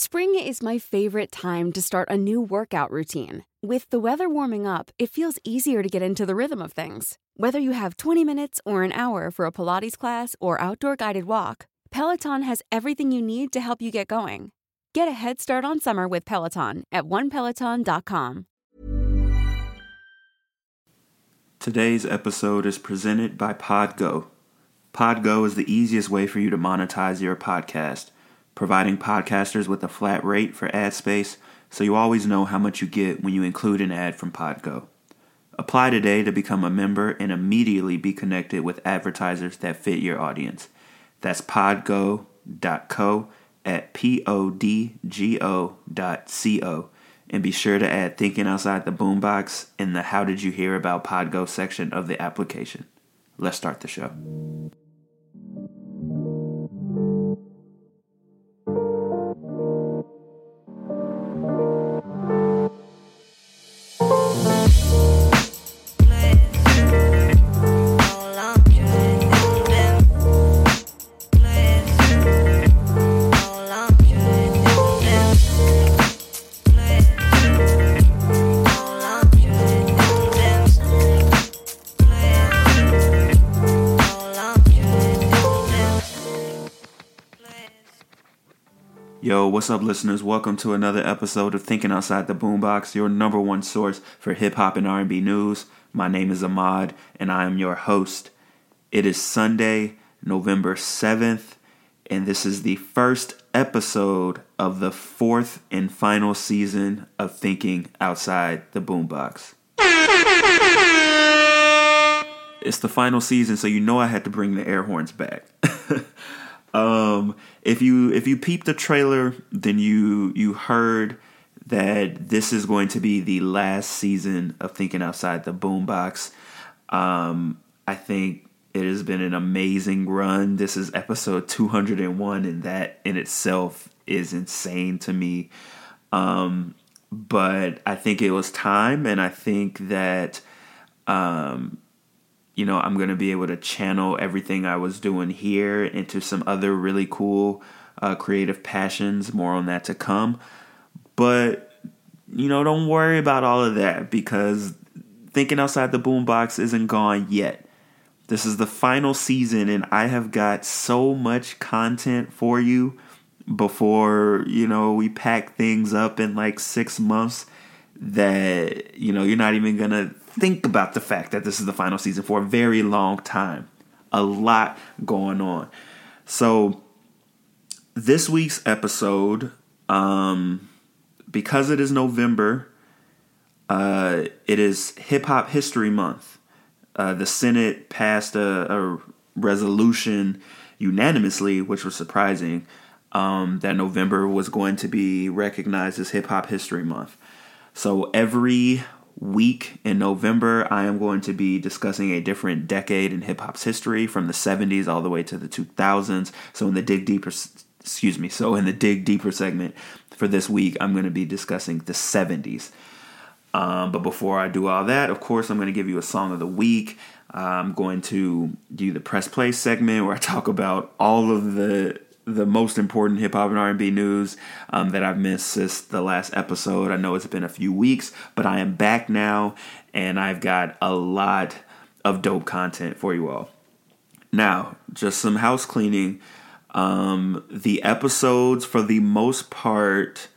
Spring is my favorite time to start a new workout routine. With the weather warming up, it feels easier to get into the rhythm of things. Whether you have 20 minutes or an hour for a Pilates class or outdoor guided walk, Peloton has everything you need to help you get going. Get a head start on summer with Peloton at onepeloton.com. Today's episode is presented by Podgo. Podgo is the easiest way for you to monetize your podcast, providing podcasters with a flat rate for ad space so you always know how much you get when you include an ad from Podgo. Apply today to become a member and immediately be connected with advertisers that fit your audience. That's podgo.co at podgo dot co. And be sure to add Thinking Outside the Boombox in the How Did You Hear About Podgo section of the application. Let's start the show. What's up, listeners? Welcome to another episode of Thinking Outside the Boombox, your number one source for hip hop and R&B news. My name is Ahmad, and I am your host. It is Sunday, November seventh, and this is the first episode of the fourth and final season of Thinking Outside the Boombox. It's the final season, so you know I had to bring the air horns back. Um, if you if you peep the trailer, then you you heard that this is going to be the last season of Thinking Outside the Boombox. Um, I think it has been an amazing run. This is episode 201, and that in itself is insane to me. Um, but I think it was time, and I think that um, you know, I'm going to be able to channel everything I was doing here into some other really cool uh, creative passions. More on that to come. But, you know, don't worry about all of that because thinking outside the boombox isn't gone yet. This is the final season, and I have got so much content for you before, you know, we pack things up in like six months that, you know, you're not even going to think about the fact that this is the final season for a very long time. A lot going on. So, this week's episode, um, because it is November, uh, it is Hip Hop History Month. Uh, the Senate passed a, a, resolution unanimously, which was surprising, um, that November was going to be recognized as Hip Hop History Month. So every week in November, I am going to be discussing a different decade in hip hop's history from the 70s all the way to the 2000s. So in the dig deeper excuse me, so in the dig deeper segment for this week, I'm going to be discussing the 70s. Um, but before I do all that, of course, I'm going to give you a song of the week. I'm going to do the press play segment where I talk about all of the the most important hip hop and R&B news um, that I've missed since the last episode. I know it's been a few weeks, but I am back now, and I've got a lot of dope content for you all. Now, just some house cleaning. Um, the episodes, for the most part,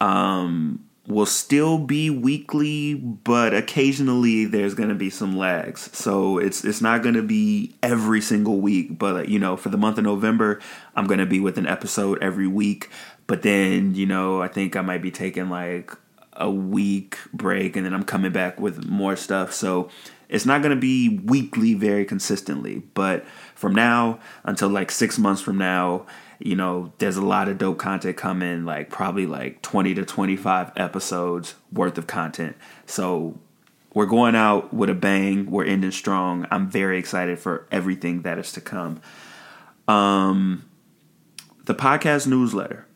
um, will still be weekly, but occasionally there's going to be some lags. So it's it's not going to be every single week, but you know, for the month of November, I'm going to be with an episode every week. but then, you know, I think I might be taking like a week break and then I'm coming back with more stuff. So it's not going to be weekly very consistently, but from now until like 6 months from now, you know, there's a lot of dope content coming, like probably like 20 to 25 episodes worth of content. So we're going out with a bang. We're ending strong. I'm very excited for everything that is to come. Um, the podcast newsletter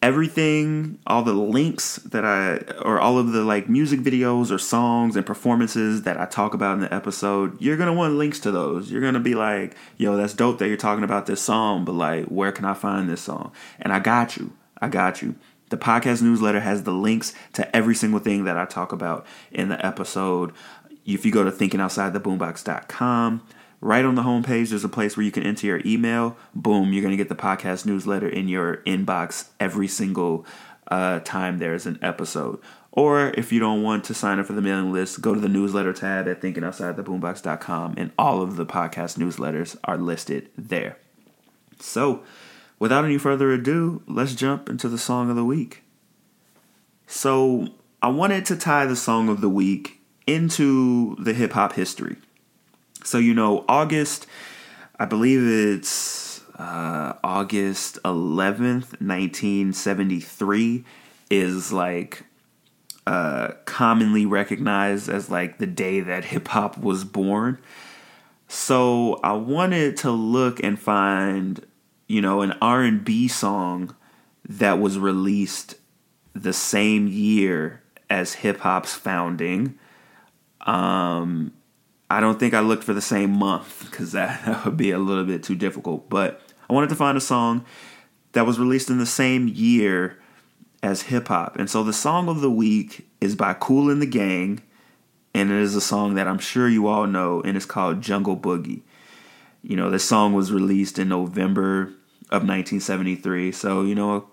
everything, all the links that I, or all of the like music videos or songs and performances that I talk about in the episode, you're gonna want links to those. You're gonna be like, yo, that's dope that you're talking about this song, but like, where can I find this song? And I got you. I got you. The podcast newsletter has the links to every single thing that I talk about in the episode. If you go to thinkingoutsidetheboombox.com, Right on the homepage, there's a place where you can enter your email. Boom, you're going to get the podcast newsletter in your inbox every single uh, time there's an episode. Or if you don't want to sign up for the mailing list, go to the newsletter tab at thinkingoutsidetheboombox.com and all of the podcast newsletters are listed there. So, without any further ado, let's jump into the song of the week. So, I wanted to tie the song of the week into the hip hop history. So, you know, August, I believe it's uh, August 11th, 1973, is like uh, commonly recognized as like the day that hip hop was born. So I wanted to look and find, you know, an R&B song that was released the same year as hip hop's founding. Um, I don't think I looked for the same month because that, that would be a little bit too difficult. But I wanted to find a song that was released in the same year as hip hop. And so the song of the week is by Kool and the Gang, and it is a song that I'm sure you all know, and it's called Jungle Boogie. You know, this song was released in November of 1973, so, you know,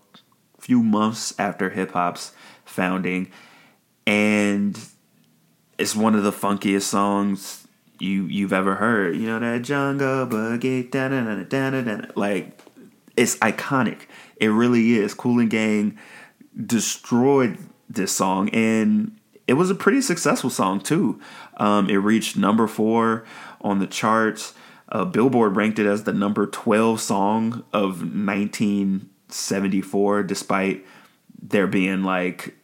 a few months after hip hop's founding. And it's one of the funkiest songs you you've ever heard. You know that jungle boogie, da da. Like it's iconic. It really is. Kool and Gang destroyed this song, and it was a pretty successful song too. Um, it reached number four on the charts. Uh, Billboard ranked it as the number twelve song of 1974, despite there being like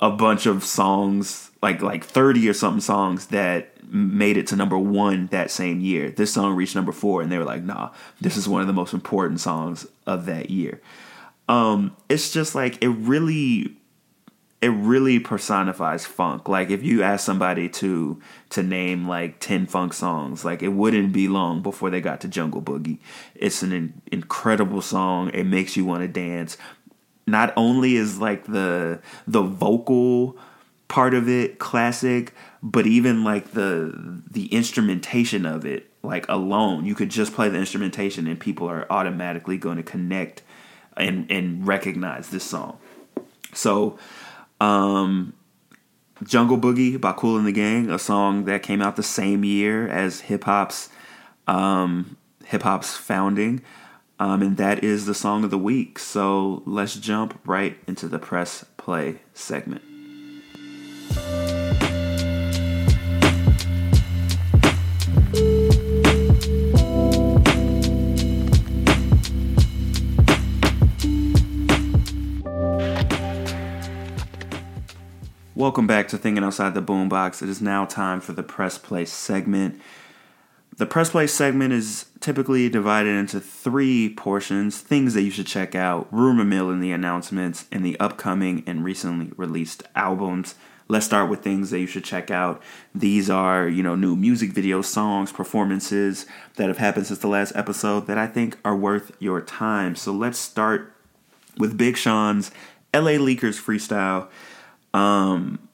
a bunch of songs, like like 30 or something songs that made it to number one that same year. This song reached number four, and they were like, "Nah, this is one of the most important songs of that year." Um, it's just like it really, it really personifies funk. Like if you ask somebody to to name like ten funk songs, like it wouldn't be long before they got to Jungle Boogie. It's an in- incredible song. It makes you want to dance. Not only is like the the vocal part of it classic, but even like the the instrumentation of it like alone you could just play the instrumentation and people are automatically going to connect and and recognize this song. So um jungle boogie by Kool and the gang a song that came out the same year as hip-hop's um hip-hop's founding um, and that is the song of the week. So let's jump right into the press play segment Welcome back to Thinking Outside the Boombox. It is now time for the Press Play segment. The Press Play segment is typically divided into three portions things that you should check out, rumor mill in the announcements, and the upcoming and recently released albums. Let's start with things that you should check out. These are, you know, new music videos, songs, performances that have happened since the last episode that I think are worth your time. So let's start with Big Sean's LA Leakers freestyle. Um,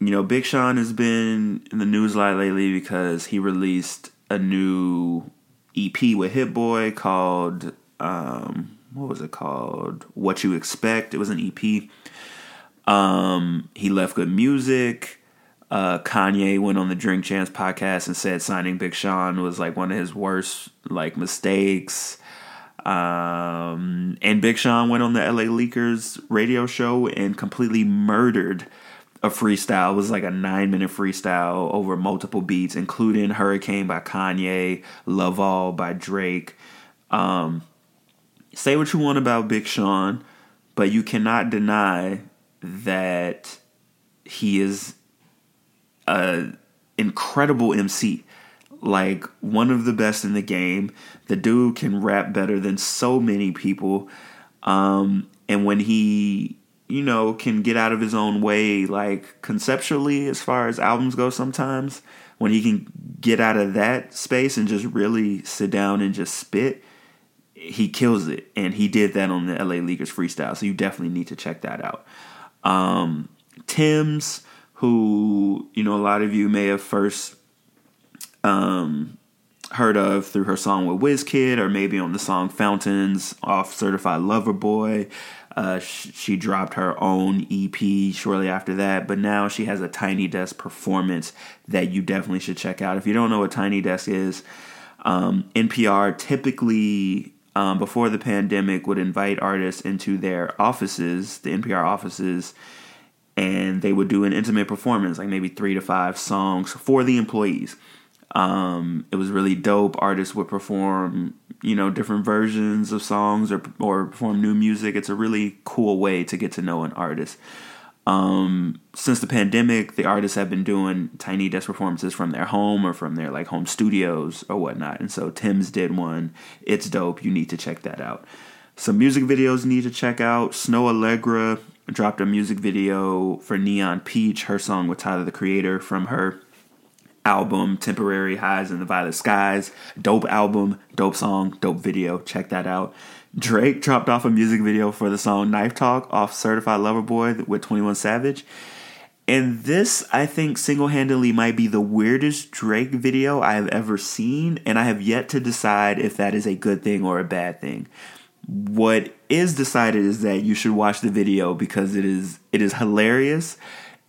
you know, Big Sean has been in the news a lot lately because he released a new EP with Hit Boy called um, what was it called? What You Expect. It was an EP. Um, he left good music. Uh, Kanye went on the Drink Champs podcast and said signing Big Sean was like one of his worst like mistakes. Um, and Big Sean went on the LA Leakers radio show and completely murdered a freestyle. It was like a nine minute freestyle over multiple beats, including Hurricane by Kanye, Love All by Drake. Um, say what you want about Big Sean, but you cannot deny that he is a incredible MC. Like one of the best in the game. The dude can rap better than so many people. Um, and when he you know, can get out of his own way, like conceptually, as far as albums go, sometimes when he can get out of that space and just really sit down and just spit, he kills it. And he did that on the LA Leakers freestyle. So you definitely need to check that out. Um, Tems, who, you know, a lot of you may have first um, heard of through her song with Wizkid or maybe on the song Fountains off Certified Lover Boy. Uh, sh- she dropped her own EP shortly after that, but now she has a Tiny Desk performance that you definitely should check out. If you don't know what Tiny Desk is, um, NPR typically um, before the pandemic would invite artists into their offices, the NPR offices, and they would do an intimate performance, like maybe three to five songs for the employees. Um, it was really dope. Artists would perform, you know, different versions of songs or or perform new music. It's a really cool way to get to know an artist. Um, since the pandemic, the artists have been doing tiny desk performances from their home or from their like home studios or whatnot. And so Tems did one. It's dope. You need to check that out. Some music videos you need to check out. Snoh Aalegra dropped a music video for Neon Peach, her song with Tyler the Creator from her album Temporary Highs in the Violet Skies. Dope album, dope song, dope video. Check that out. Drake dropped off a music video for the song Knife Talk off Certified Lover Boy with 21 Savage. And this, I think, single handedly might be the weirdest Drake video I have ever seen, and I have yet to decide if that is a good thing or a bad thing. What is decided is that you should watch the video because it is it is hilarious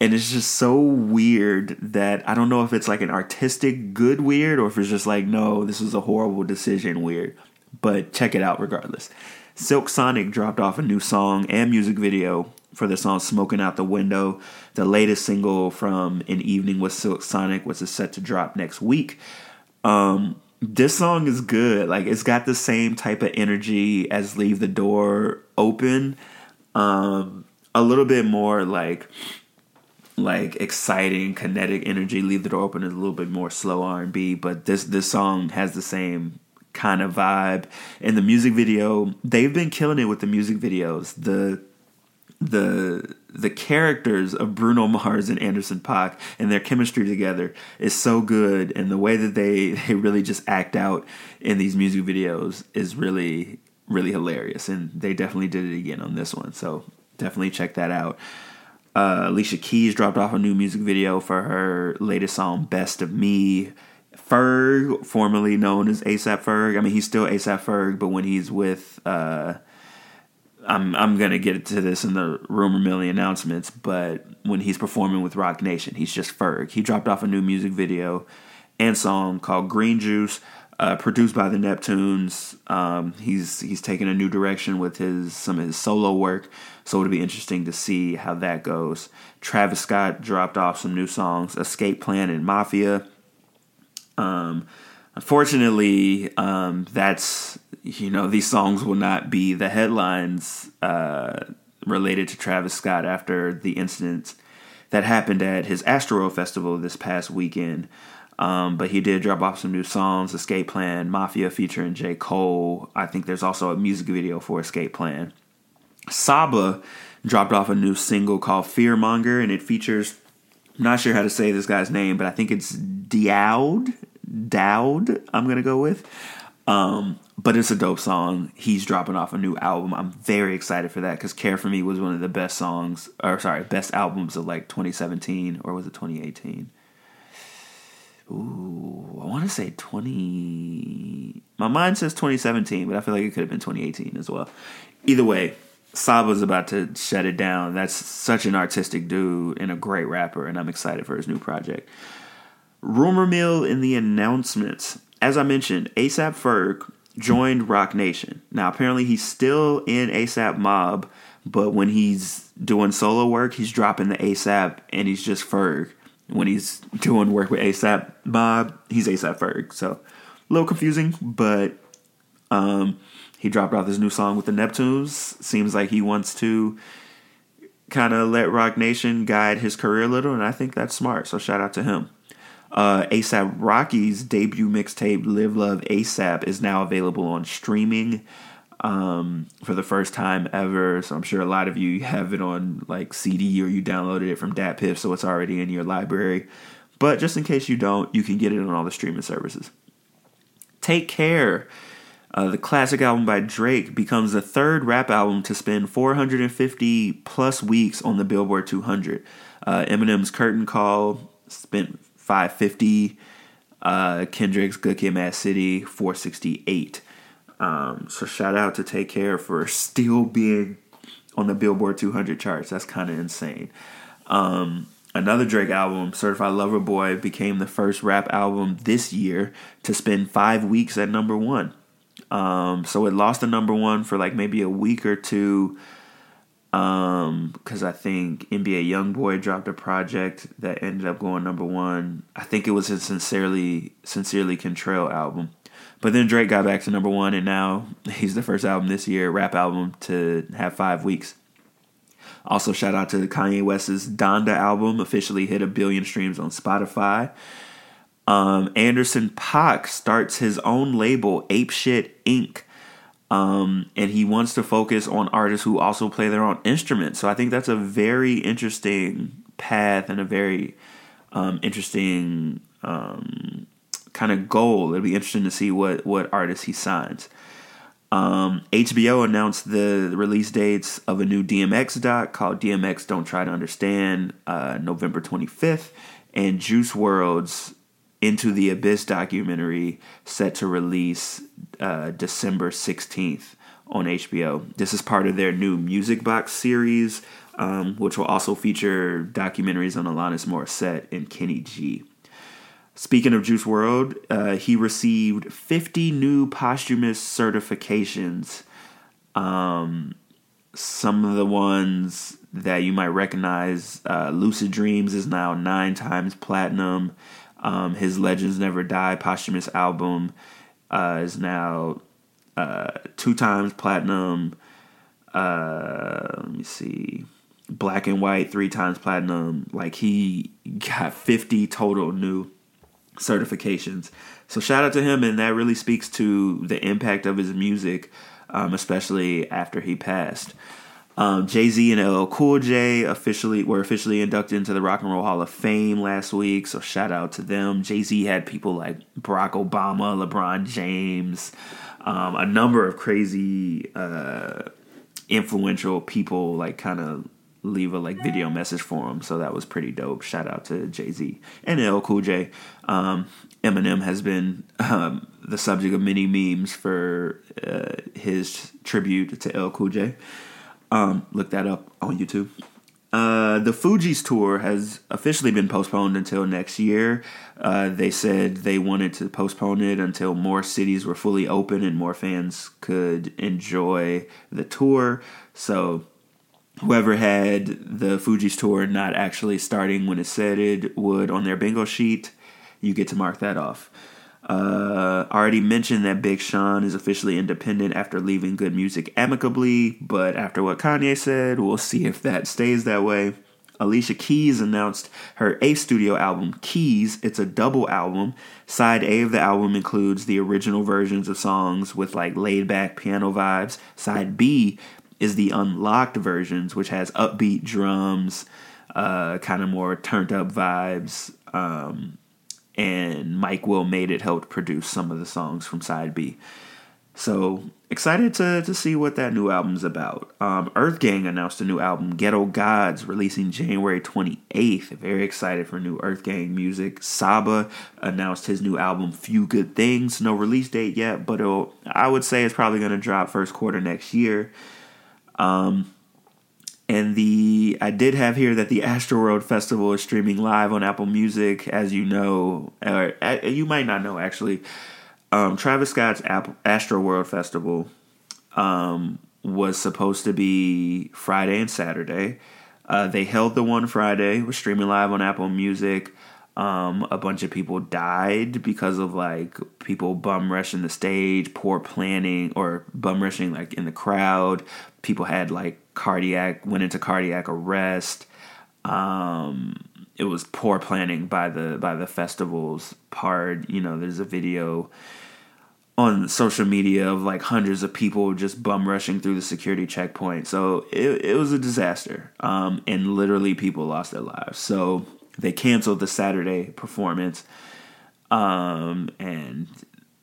and it's just so weird that I don't know if it's like an artistic good weird or if it's just like no, this was a horrible decision weird. But check it out regardless. Silk Sonic dropped off a new song and music video for the song Smoking Out the Window, the latest single from An Evening with Silk Sonic, which is set to drop next week. Um, this song is good. Like it's got the same type of energy as Leave the Door Open. Um, a little bit more like like exciting kinetic energy. Leave the Door Open is a little bit more slow R and B, but this this song has the same kind of vibe. And the music video, they've been killing it with the music videos. The the the characters of Bruno Mars and Anderson .Paak and their chemistry together is so good. And the way that they they really just act out in these music videos is really really hilarious. And they definitely did it again on this one. So definitely check that out. Uh, Alicia Keys dropped off a new music video for her latest song Best of Me Ferg formerly known as ASAP Ferg I mean he's still ASAP Ferg but when he's with uh, I'm I'm gonna get to this in the rumor mill announcements, but when he's performing with Roc Nation, he's just Ferg. He dropped off a new music video and song called Green Juice, uh, produced by the Neptunes. Um, he's he's taking a new direction with his some of his solo work, so it'll be interesting to see how that goes. Travis Scott dropped off some new songs, Escape Plan and Mafia. Um, unfortunately, um, that's you know these songs will not be the headlines uh, related to Travis Scott after the incident that happened at his Astroworld Festival this past weekend. Um, but he did drop off some new songs, Escape Plan, Mafia featuring J. Cole. I think there's also a music video for Escape Plan. Saba dropped off a new single called Fearmonger, and it features, I'm not sure how to say this guy's name, but I think it's Dowd. Dowd, I'm going to go with. Um, but it's a dope song. He's dropping off a new album. I'm very excited for that because Care for Me was one of the best songs, or sorry, best albums of like 2017, or was it 2018? Ooh, I want to say 20. My mind says 2017, but I feel like it could have been 2018 as well. Either way, Saba's about to shut it down. That's such an artistic dude and a great rapper, and I'm excited for his new project. Rumor mill in the announcements. As I mentioned, ASAP Ferg joined Roc Nation. Now, apparently, he's still in ASAP Mob, but when he's doing solo work, he's dropping the ASAP and he's just Ferg. When he's doing work with ASAP Mob, he's ASAP Ferg. So, a little confusing, but um, he dropped off his new song with the Neptunes. Seems like he wants to kind of let Roc Nation guide his career a little, and I think that's smart. So, shout out to him. Uh, ASAP Rocky's debut mixtape, Live Love ASAP, is now available on streaming um, for the first time ever. So I'm sure a lot of you have it on like CD or you downloaded it from DatPiff, so it's already in your library. But just in case you don't, you can get it on all the streaming services. Take Care. Uh, the classic album by Drake becomes the third rap album to spend 450 plus weeks on the Billboard 200. Uh, Eminem's Curtain Call spent 550. Uh, Kendrick's Good Kid, Mad City, 468. Um, so shout out to Take Care for still being on the Billboard 200 charts. That's kind of insane. Um, another Drake album, Certified Lover Boy, became the first rap album this year to spend five weeks at number one. Um, so it lost the number one for like maybe a week or two um, because I think NBA YoungBoy dropped a project that ended up going number one. I think it was his sincerely sincerely Kentrell album. But then Drake got back to number one, and now he's the first album this year, rap album, to have five weeks. Also, shout out to Kanye West's Donda album, officially hit a billion streams on Spotify. Um, Anderson .Paak starts his own label, Ape Shit Inc. Um, and he wants to focus on artists who also play their own instruments. So I think that's a very interesting path and a very um, interesting um, kind of goal. It'll be interesting to see what what artists he signs. Um, HBO announced the release dates of a new DMX doc called DMX Don't Try to Understand, uh, November 25th, and Juice WRLD's Into the Abyss documentary set to release uh, December 16th on HBO. This is part of their new Music Box series, um, which will also feature documentaries on Alanis Morissette and Kenny G. Speaking of Juice WRLD, uh, he received 50 new posthumous certifications. Um, some of the ones that you might recognize uh, Lucid Dreams is now nine times platinum. Um, his Legends Never Die posthumous album uh, is now uh, two times platinum. Uh, let me see. Black and White, three times platinum. Like he got 50 total new certifications. So shout out to him, and that really speaks to the impact of his music, um, especially after he passed. Um, Jay Z and LL Cool J officially were officially inducted into the Rock and Roll Hall of Fame last week, so shout out to them. Jay Z had people like Barack Obama, LeBron James, um, a number of crazy, uh, influential people like kind of leave a like video message for him. So that was pretty dope. Shout out to Jay Z and LL Cool J. Um, Eminem has been um, the subject of many memes for uh, his tribute to LL Cool J. Um, look that up on YouTube. Uh, the Fugees tour has officially been postponed until next year. Uh, they said they wanted to postpone it until more cities were fully open and more fans could enjoy the tour. So, whoever had the Fugees tour not actually starting when it said it would on their bingo sheet, you get to mark that off. Uh, already mentioned that Big Sean is officially independent after leaving Good Music amicably, but after what Kanye said, we'll see if that stays that way. Alicia Keys announced her eighth studio album, Keys. It's a double album. Side A of the album includes the original versions of songs with like laid back piano vibes. Side B is the unlocked versions, which has upbeat drums, uh, kind of more turned up vibes. Um, and Mike Will made it helped produce some of the songs from side B. So excited to to see what that new album's about. Um, Earth Gang announced a new album, Ghetto Gods, releasing January 28th. Very excited for new Earth Gang music. Saba announced his new album, Few Good Things. No release date yet, but I would say it's probably going to drop first quarter next year. Um, and the I did have here that the Astroworld Festival is streaming live on Apple Music, as you know, or uh, you might not know actually. um, Travis Scott's Astroworld Festival um, was supposed to be Friday and Saturday. Uh, they held the one Friday, was streaming live on Apple Music. Um, a bunch of people died because of like people bum rushing the stage, poor planning, or bum rushing like in the crowd. People had like cardiac, went into cardiac arrest. Um, it was poor planning by the by the festival's part. You know, there's a video on social media of like hundreds of people just bum rushing through the security checkpoint. So it, it was a disaster. Um, and literally people lost their lives. So they canceled the Saturday performance. Um, and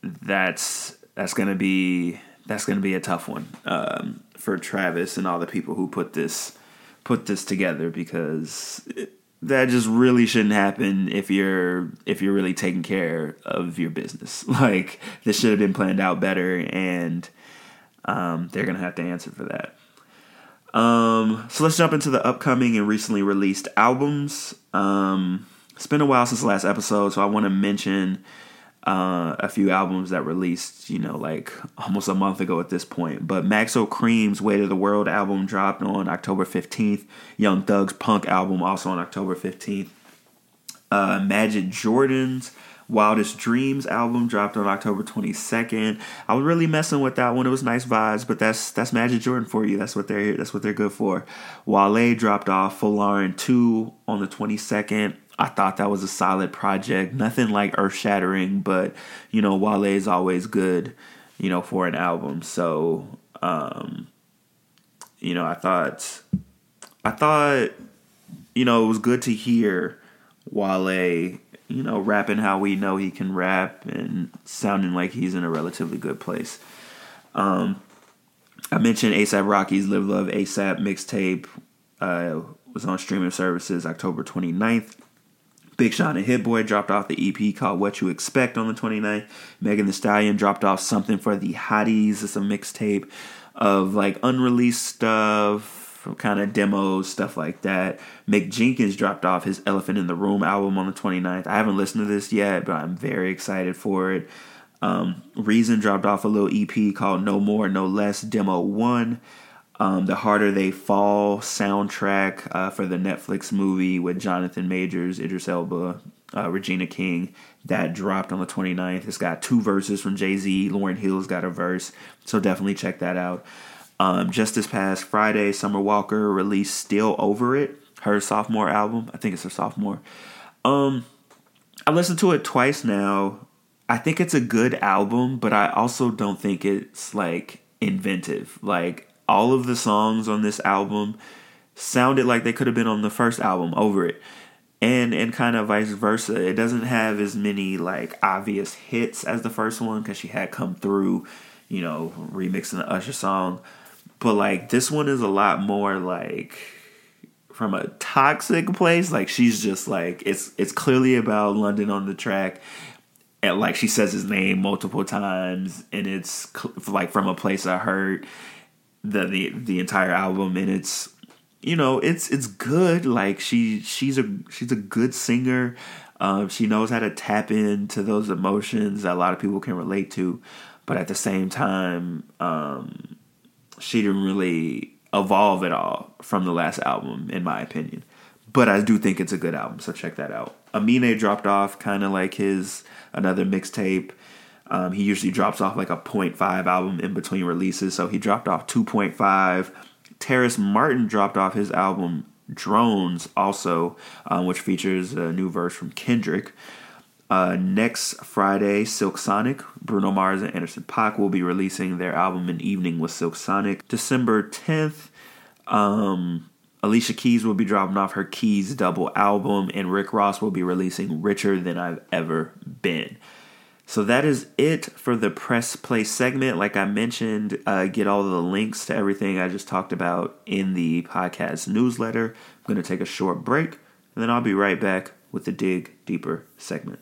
that's that's gonna be that's gonna be a tough one um, for Travis and all the people who put this put this together because it, that just really shouldn't happen if you're if you're really taking care of your business. Like this should have been planned out better, and um, they're gonna have to answer for that. Um, so let's jump into the upcoming and recently released albums. Um, it's been a while since the last episode, so I want to mention uh, a few albums that released, you know, like almost a month ago at this point. But Maxo Kream's Weight of the World album dropped on October 15th. Young Thug's Punk album also on October 15th. Uh, Majid Jordan's Wildest Dreams album dropped on October 22nd. I was really messing with that one. It was nice vibes, but that's that's Majid Jordan for you. That's what they're that's what they're good for. Wale dropped off Folarin 2 on the 22nd. I thought that was a solid project. Nothing like earth shattering, but you know, Wale is always good, you know, for an album. So, um, you know, I thought, I thought, you know, it was good to hear Wale, you know, rapping how we know he can rap and sounding like he's in a relatively good place. Um, I mentioned ASAP Rocky's Live Love ASAP mixtape uh, was on streaming services October 29th. Big Sean and Hit Boy dropped off the EP called What You Expect on the 29th. Megan Thee Stallion dropped off something for the Hotties. It's a mixtape of like unreleased stuff, kind of demos, stuff like that. Mick Jenkins dropped off his Elephant in the Room album on the 29th. I haven't listened to this yet, but I'm very excited for it. Um, Reason dropped off a little EP called No More, No Less, Demo 1 um, the Harder They Fall soundtrack uh, for the Netflix movie with Jonathan Majors, Idris Elba, uh, Regina King. That dropped on the 29th. It's got two verses from Jay Z. Lauryn Hill's got a verse. So definitely check that out. Um, just this past Friday, Summer Walker released Still Over It, her sophomore album. I think it's her sophomore. Um, I listened to it twice now. I think it's a good album, but I also don't think it's like inventive. Like all of the songs on this album sounded like they could have been on the first album over it. And and kind of vice versa. It doesn't have as many like obvious hits as the first one because she had come through you know remixing the usher song. But like this one is a lot more like from a toxic place. Like she's just like it's it's clearly about London on da Track. And like she says his name multiple times and it's like from a place i heard the the the entire album and it's you know it's it's good. Like she she's a she's a good singer. Um, she knows how to tap into those emotions that a lot of people can relate to. But at the same time um, she didn't really evolve at all from the last album in my opinion. But I do think it's a good album so check that out. Amine dropped off kind of like his another mixtape um, he usually drops off like a 0.5 album in between releases, so he dropped off 2.5. Terrace Martin dropped off his album Drones, also, um, which features a new verse from Kendrick. Uh, next Friday, Silk Sonic, Bruno Mars, and Anderson .Paak will be releasing their album An Evening with Silk Sonic. December 10th, um, Alicia Keys will be dropping off her Keys double album, and Rick Ross will be releasing Richer Than I've Ever Been. So that is it for the press play segment. Like I mentioned, uh, get all the links to everything I just talked about in the podcast newsletter. I'm going to take a short break, and then I'll be right back with the Dig Deeper segment.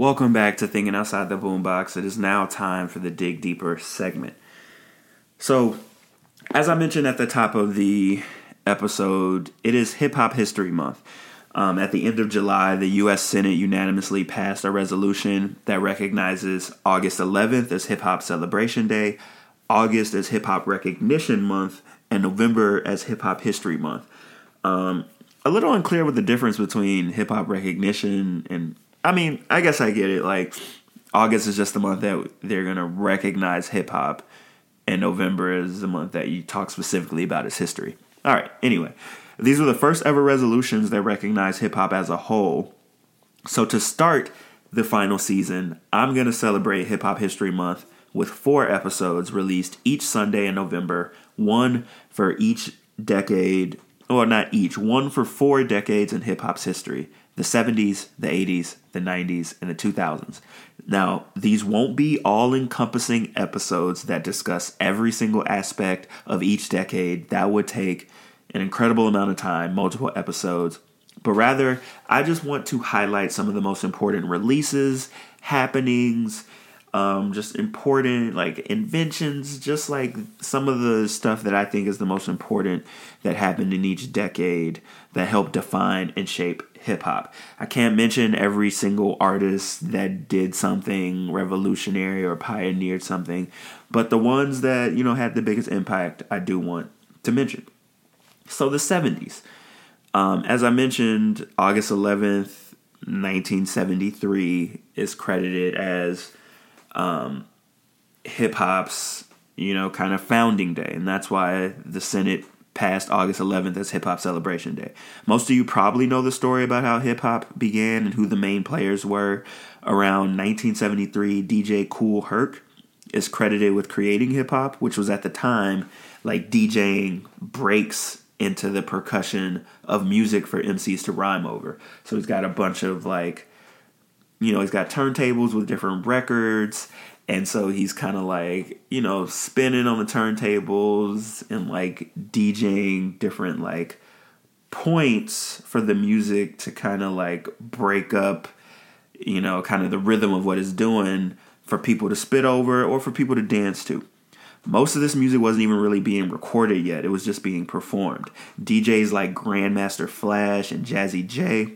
Welcome back to Thinking Outside the Boombox. It is now time for the Dig Deeper segment. So, as I mentioned at the top of the episode, it is Hip Hop History Month. Um, at the end of July, the U.S. Senate unanimously passed a resolution that recognizes August 11th as Hip Hop Celebration Day, August as Hip Hop Recognition Month, and November as Hip Hop History Month. Um, a little unclear what the difference between hip hop recognition and I mean, I guess I get it. Like August is just the month that they're gonna recognize hip hop, and November is the month that you talk specifically about its history. All right. Anyway, these were the first ever resolutions that recognize hip hop as a whole. So to start the final season, I'm gonna celebrate Hip Hop History Month with four episodes released each Sunday in November, one for each decade, or not each, one for four decades in hip hop's history the 70s, the 80s, the 90s, and the 2000s. Now, these won't be all encompassing episodes that discuss every single aspect of each decade. That would take an incredible amount of time, multiple episodes. But rather, I just want to highlight some of the most important releases, happenings, um, just important like inventions, just like some of the stuff that I think is the most important that happened in each decade that helped define and shape hip hop. I can't mention every single artist that did something revolutionary or pioneered something, but the ones that, you know, had the biggest impact, I do want to mention. So the 70s. Um, as I mentioned, August 11th, 1973 is credited as um, hip hop's, you know, kind of founding day. And that's why the Senate passed August 11th as Hip Hop Celebration Day. Most of you probably know the story about how hip hop began and who the main players were. Around 1973, DJ Kool Herc is credited with creating hip hop, which was at the time like DJing breaks into the percussion of music for MCs to rhyme over. So he's got a bunch of like, you know, he's got turntables with different records and so he's kind of like, you know, spinning on the turntables and like DJing different like points for the music to kind of like break up, you know, kind of the rhythm of what it's doing for people to spit over or for people to dance to. Most of this music wasn't even really being recorded yet, it was just being performed. DJs like Grandmaster Flash and Jazzy Jay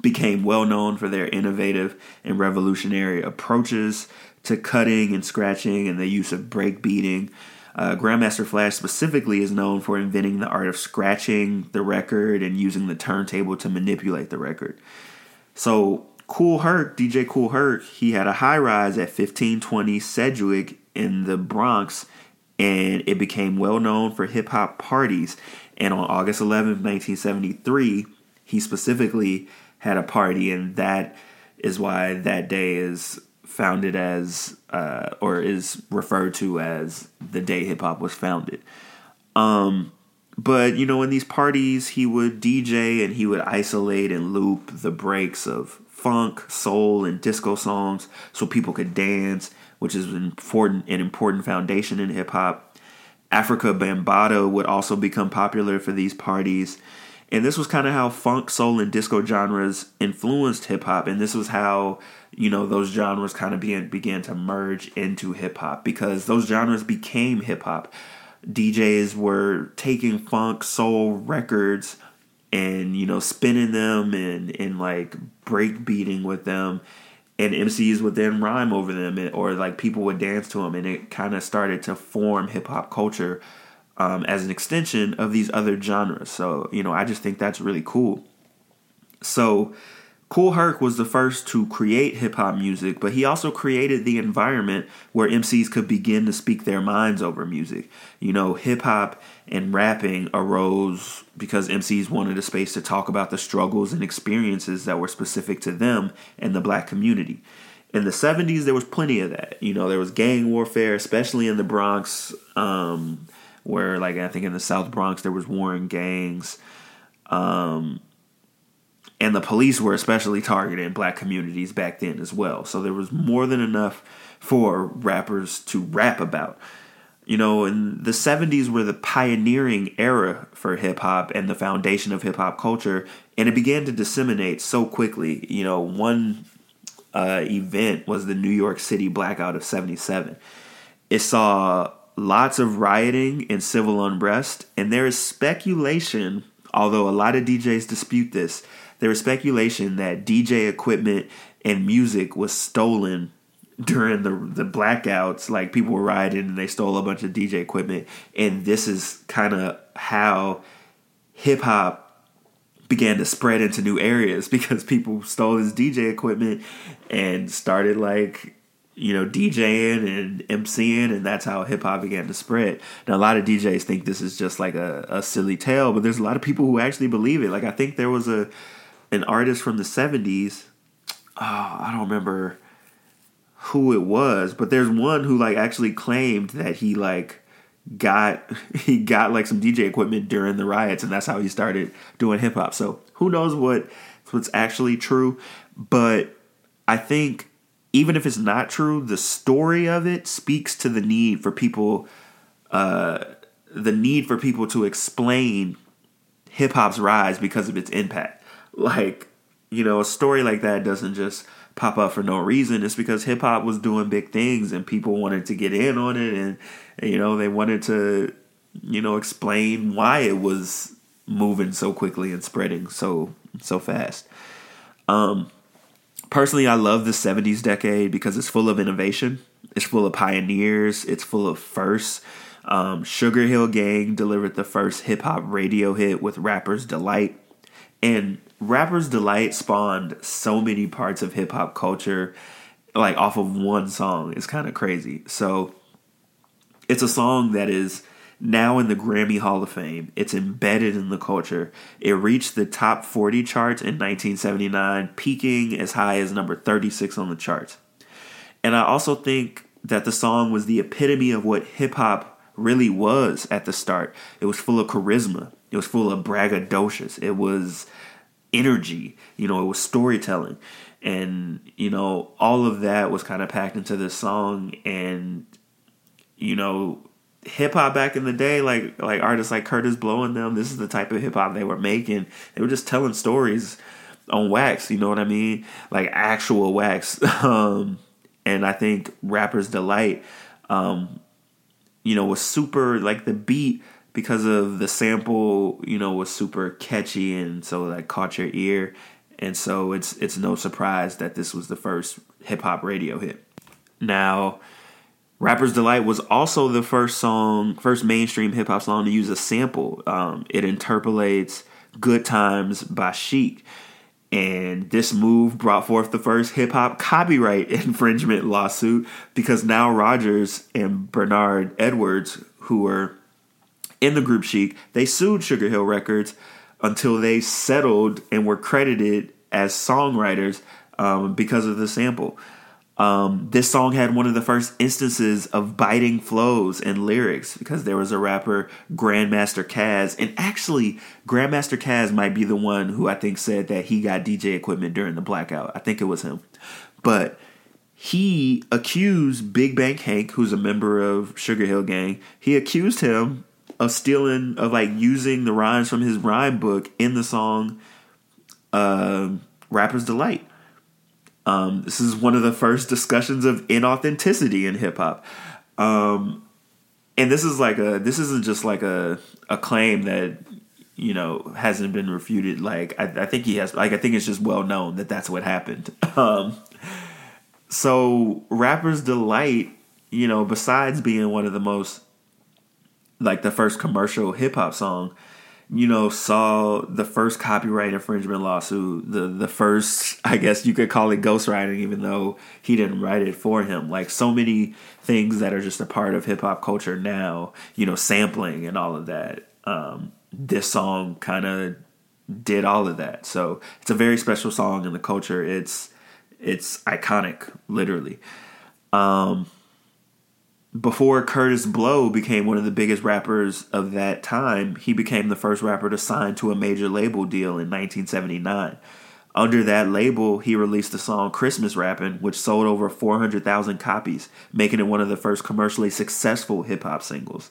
became well known for their innovative and revolutionary approaches to cutting and scratching and the use of break beating. Uh, Grandmaster Flash specifically is known for inventing the art of scratching the record and using the turntable to manipulate the record. So, Kool Herc, DJ Kool Herc, he had a high rise at 1520 Sedgwick in the Bronx, and it became well known for hip hop parties. And on August 11, 1973, he specifically had a party, and that is why that day is founded as uh, or is referred to as the day hip hop was founded. Um, but you know, in these parties, he would DJ and he would isolate and loop the breaks of funk, soul, and disco songs so people could dance, which is an important an important foundation in hip hop. Afrika Bambaataa would also become popular for these parties. And this was kind of how funk, soul, and disco genres influenced hip hop. And this was how, you know, those genres kind of began, began to merge into hip hop because those genres became hip hop. DJs were taking funk, soul records and, you know, spinning them and, and like break beating with them. And MCs would then rhyme over them or like people would dance to them. And it kind of started to form hip hop culture um, as an extension of these other genres. So, you know, I just think that's really cool. So, Kool Herc was the first to create hip hop music, but he also created the environment where MCs could begin to speak their minds over music. You know, hip hop and rapping arose because MCs wanted a space to talk about the struggles and experiences that were specific to them and the black community. In the 70s, there was plenty of that. You know, there was gang warfare, especially in the Bronx. Um, where like I think in the South Bronx there was warring gangs, um, and the police were especially targeting black communities back then as well. So there was more than enough for rappers to rap about. You know, in the 70s were the pioneering era for hip hop and the foundation of hip hop culture, and it began to disseminate so quickly. You know, one uh, event was the New York City blackout of 77. It saw lots of rioting and civil unrest, and there is speculation, although a lot of DJs dispute this, there is speculation that DJ equipment and music was stolen during the the blackouts. Like people were rioting and they stole a bunch of DJ equipment, and this is kind of how hip hop began to spread into new areas because people stole his DJ equipment and started like you know, DJing and MCing, and that's how hip hop began to spread. Now, a lot of DJs think this is just like a, a silly tale, but there's a lot of people who actually believe it. Like, I think there was a an artist from the 70s. Oh, ah, I don't remember who it was, but there's one who like actually claimed that he like got he got like some DJ equipment during the riots, and that's how he started doing hip hop. So who knows what what's actually true, but I think even if it's not true, the story of it speaks to the need for people, uh, the need for people to explain hip hop's rise because of its impact. Like, you know, a story like that doesn't just pop up for no reason. It's because hip hop was doing big things and people wanted to get in on it and, you know, they wanted to, you know, explain why it was moving so quickly and spreading so so fast. Um personally, I love the 70s decade because it's full of innovation, it's full of pioneers, it's full of firsts. Um, Sugar Hill Gang delivered the first hip hop radio hit with Rapper's Delight. And Rapper's Delight spawned so many parts of hip hop culture, like off of one song. It's kind of crazy. So it's a song that is now in the Grammy Hall of Fame. It's embedded in the culture. It reached the top 40 charts in 1979, peaking as high as number 36 on the charts. And I also think that the song was the epitome of what hip hop really was at the start. It was full of charisma, it was full of braggadocious, it was energy, you know, it was storytelling. And, you know, all of that was kind of packed into this song. And, you know, hip hop back in the day, like like artists like Kurtis Blow and them, this is the type of hip hop they were making. They were just telling stories on wax. You know what I mean? Like actual wax. Um, and I think Rapper's Delight, um, you know, was super like the beat because of the sample. You know, was super catchy and so like caught your ear. And so it's it's no surprise that this was the first hip hop radio hit. Now, Rapper's Delight was also the first song, first mainstream hip hop song to use a sample. Um, it interpolates "Good Times" by Chic, and this move brought forth the first hip hop copyright infringement lawsuit because Nile Rodgers and Bernard Edwards, who were in the group Chic, they sued Sugar Hill Records until they settled and were credited as songwriters um, because of the sample. Um, this song had one of the first instances of biting flows and lyrics because there was a rapper, Grandmaster Caz, and actually, Grandmaster Caz might be the one who I think said that he got DJ equipment during the blackout. I think it was him. But he accused Big Bank Hank, who's a member of Sugar Hill Gang, he accused him of stealing, of like using the rhymes from his rhyme book in the song uh, Rapper's Delight. Um, this is one of the first discussions of inauthenticity in hip hop. Um, and this is like a this isn't just like a a claim that you know hasn't been refuted. Like I, I think he has like I think it's just well known that that's what happened. Um, so Rapper's Delight, you know, besides being one of the most like the first commercial hip hop song, you know, saw the first copyright infringement lawsuit, the the first, I guess you could call it ghostwriting, even though he didn't write it for him. Like so many things that are just a part of hip hop culture now, you know, sampling and all of that. Um, this song kind of did all of that. So it's a very special song in the culture. It's it's iconic, literally. Um, before Kurtis Blow became one of the biggest rappers of that time, he became the first rapper to sign to a major label deal in 1979. Under that label, he released the song Christmas Rappin', which sold over 400,000 copies, making it one of the first commercially successful hip hop singles.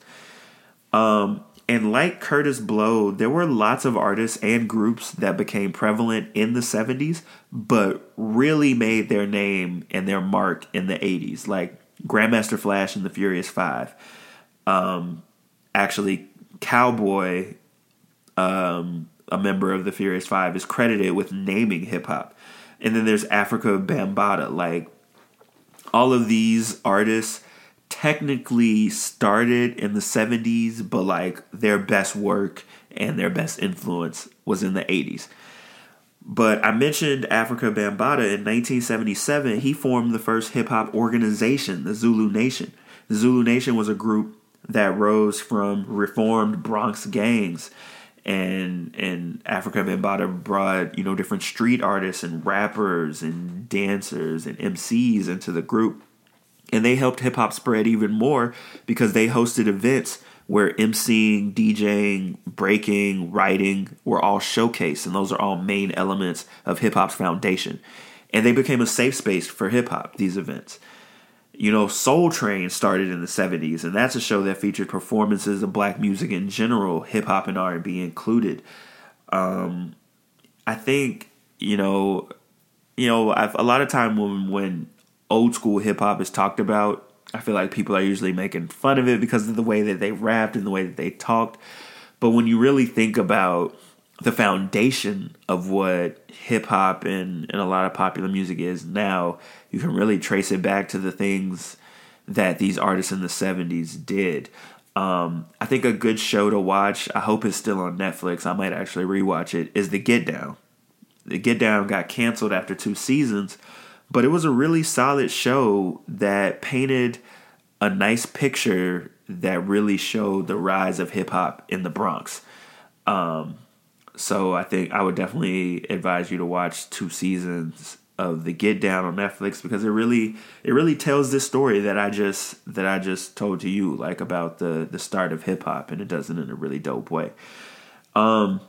Um, and like Kurtis Blow, there were lots of artists and groups that became prevalent in the 70s, but really made their name and their mark in the 80s. Like Grandmaster Flash and the Furious Five. Um, actually, Cowboy, um, a member of the Furious Five, is credited with naming hip hop. And then there's Afrika Bambaataa. Like all of these artists technically started in the 70s, but like their best work and their best influence was in the 80s. But I mentioned Afrika Bambaataa in 1977. He formed the first hip hop organization, the Zulu Nation. The Zulu Nation was a group that rose from reformed Bronx gangs, and and Afrika Bambaataa brought you know different street artists and rappers and dancers and MCs into the group, and they helped hip hop spread even more because they hosted events where emceeing, DJing, breaking, writing were all showcased, and those are all main elements of hip hop's foundation. And they became a safe space for hip hop, these events. You know, Soul Train started in the 70s, and that's a show that featured performances of black music in general, hip hop and R&B included. Um, I think, you know, you know, I've, a lot of time when when old school hip hop is talked about, I feel like people are usually making fun of it because of the way that they rapped and the way that they talked. But when you really think about the foundation of what hip hop and, and a lot of popular music is now, you can really trace it back to the things that these artists in the 70s did. Um, I think a good show to watch, I hope it's still on Netflix, I might actually rewatch it, is The Get Down. The Get Down got canceled after two seasons, but it was a really solid show that painted a nice picture that really showed the rise of hip hop in the Bronx. Um, so I think I would definitely advise you to watch two seasons of the Get Down on Netflix because it really it really tells this story that I just that I just told to you like about the the start of hip hop and it does it in a really dope way. Um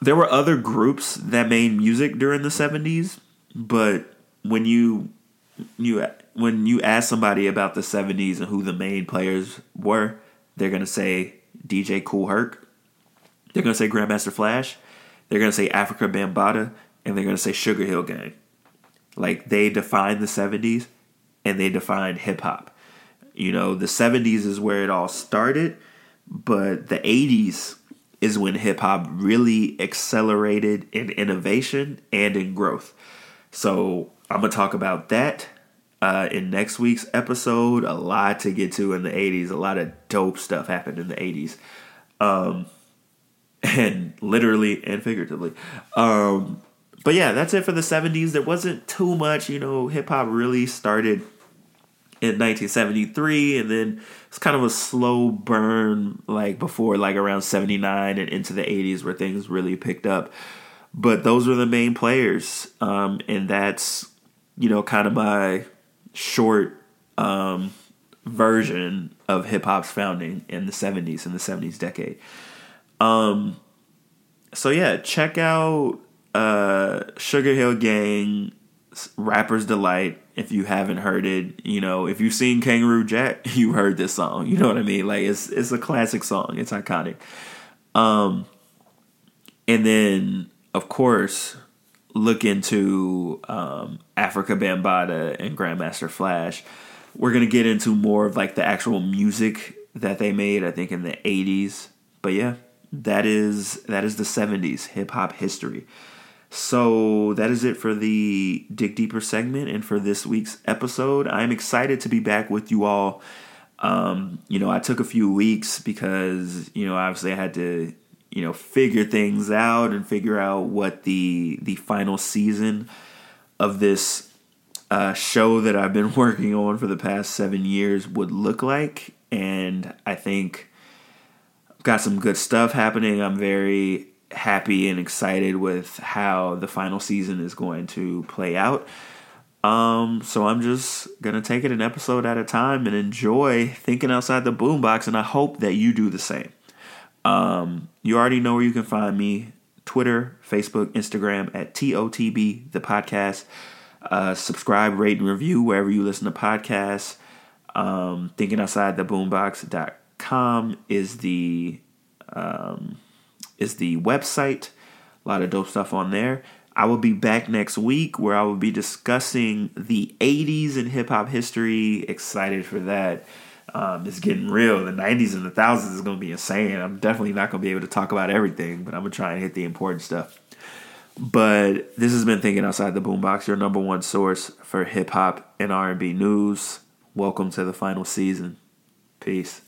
there were other groups that made music during the 70s but when you you when you ask somebody about the 70s and who the main players were, they're going to say DJ Kool Herc. They're going to say Grandmaster Flash. they're gonna say Afrika Bambaataa and they're gonna say Sugar Hill Gang. Like they defined the 70s and they defined hip hop. You know, the 70s is where it all started, but the 80s is when hip hop really accelerated in innovation and in growth. So I'm gonna talk about that uh, in next week's episode. A lot to get to in the 80s. A lot of dope stuff happened in the 80s. Um, and literally and figuratively. Um, but yeah, that's it for the 70s. There wasn't too much, you know, hip hop really started in 1973 and then it's kind of a slow burn like before like around 79 and into the 80s where things really picked up but those were the main players um, and that's you know kind of my short um, version of hip hop's founding in the 70s in the 70s decade um so yeah check out uh sugar hill gang rapper's delight if you haven't heard it, you know, if you've seen Kangaroo Jack, you heard this song. You know what I mean? Like it's it's a classic song. It's iconic. Um and then of course look into um Afrika Bambaataa and Grandmaster Flash. We're to get into more of like the actual music that they made I think in the 80s. But yeah, that is that is the 70s hip hop history. So that is it for the Dig Deeper segment and for this week's episode. I'm excited to be back with you all. Um, you know, I took a few weeks because, you know, obviously I had to, you know, figure things out and figure out what the the final season of this uh, show that I've been working on for the past seven years would look like. And I think I've got some good stuff happening. I'm very happy and excited with how the final season is going to play out. Um, so I'm just gonna take it an episode at a time and enjoy thinking outside the boombox, and I hope that you do the same. Um, you already know where you can find me: Twitter, Facebook, Instagram at TOTB the podcast. Uh, subscribe, rate, and review wherever you listen to podcasts. Um, thinking outside the boombox.com is the um, is the website. A lot of dope stuff on there. I will be back next week where I will be discussing the 80s in hip hop history. Excited for that. Um, it's getting real. The 90s and the thousands is going to be insane. I'm definitely not going to be able to talk about everything, but I'm going to try and hit the important stuff. But this has been Thinking Outside the Boombox, your number one source for hip hop and R&B news. Welcome to the final season. Peace.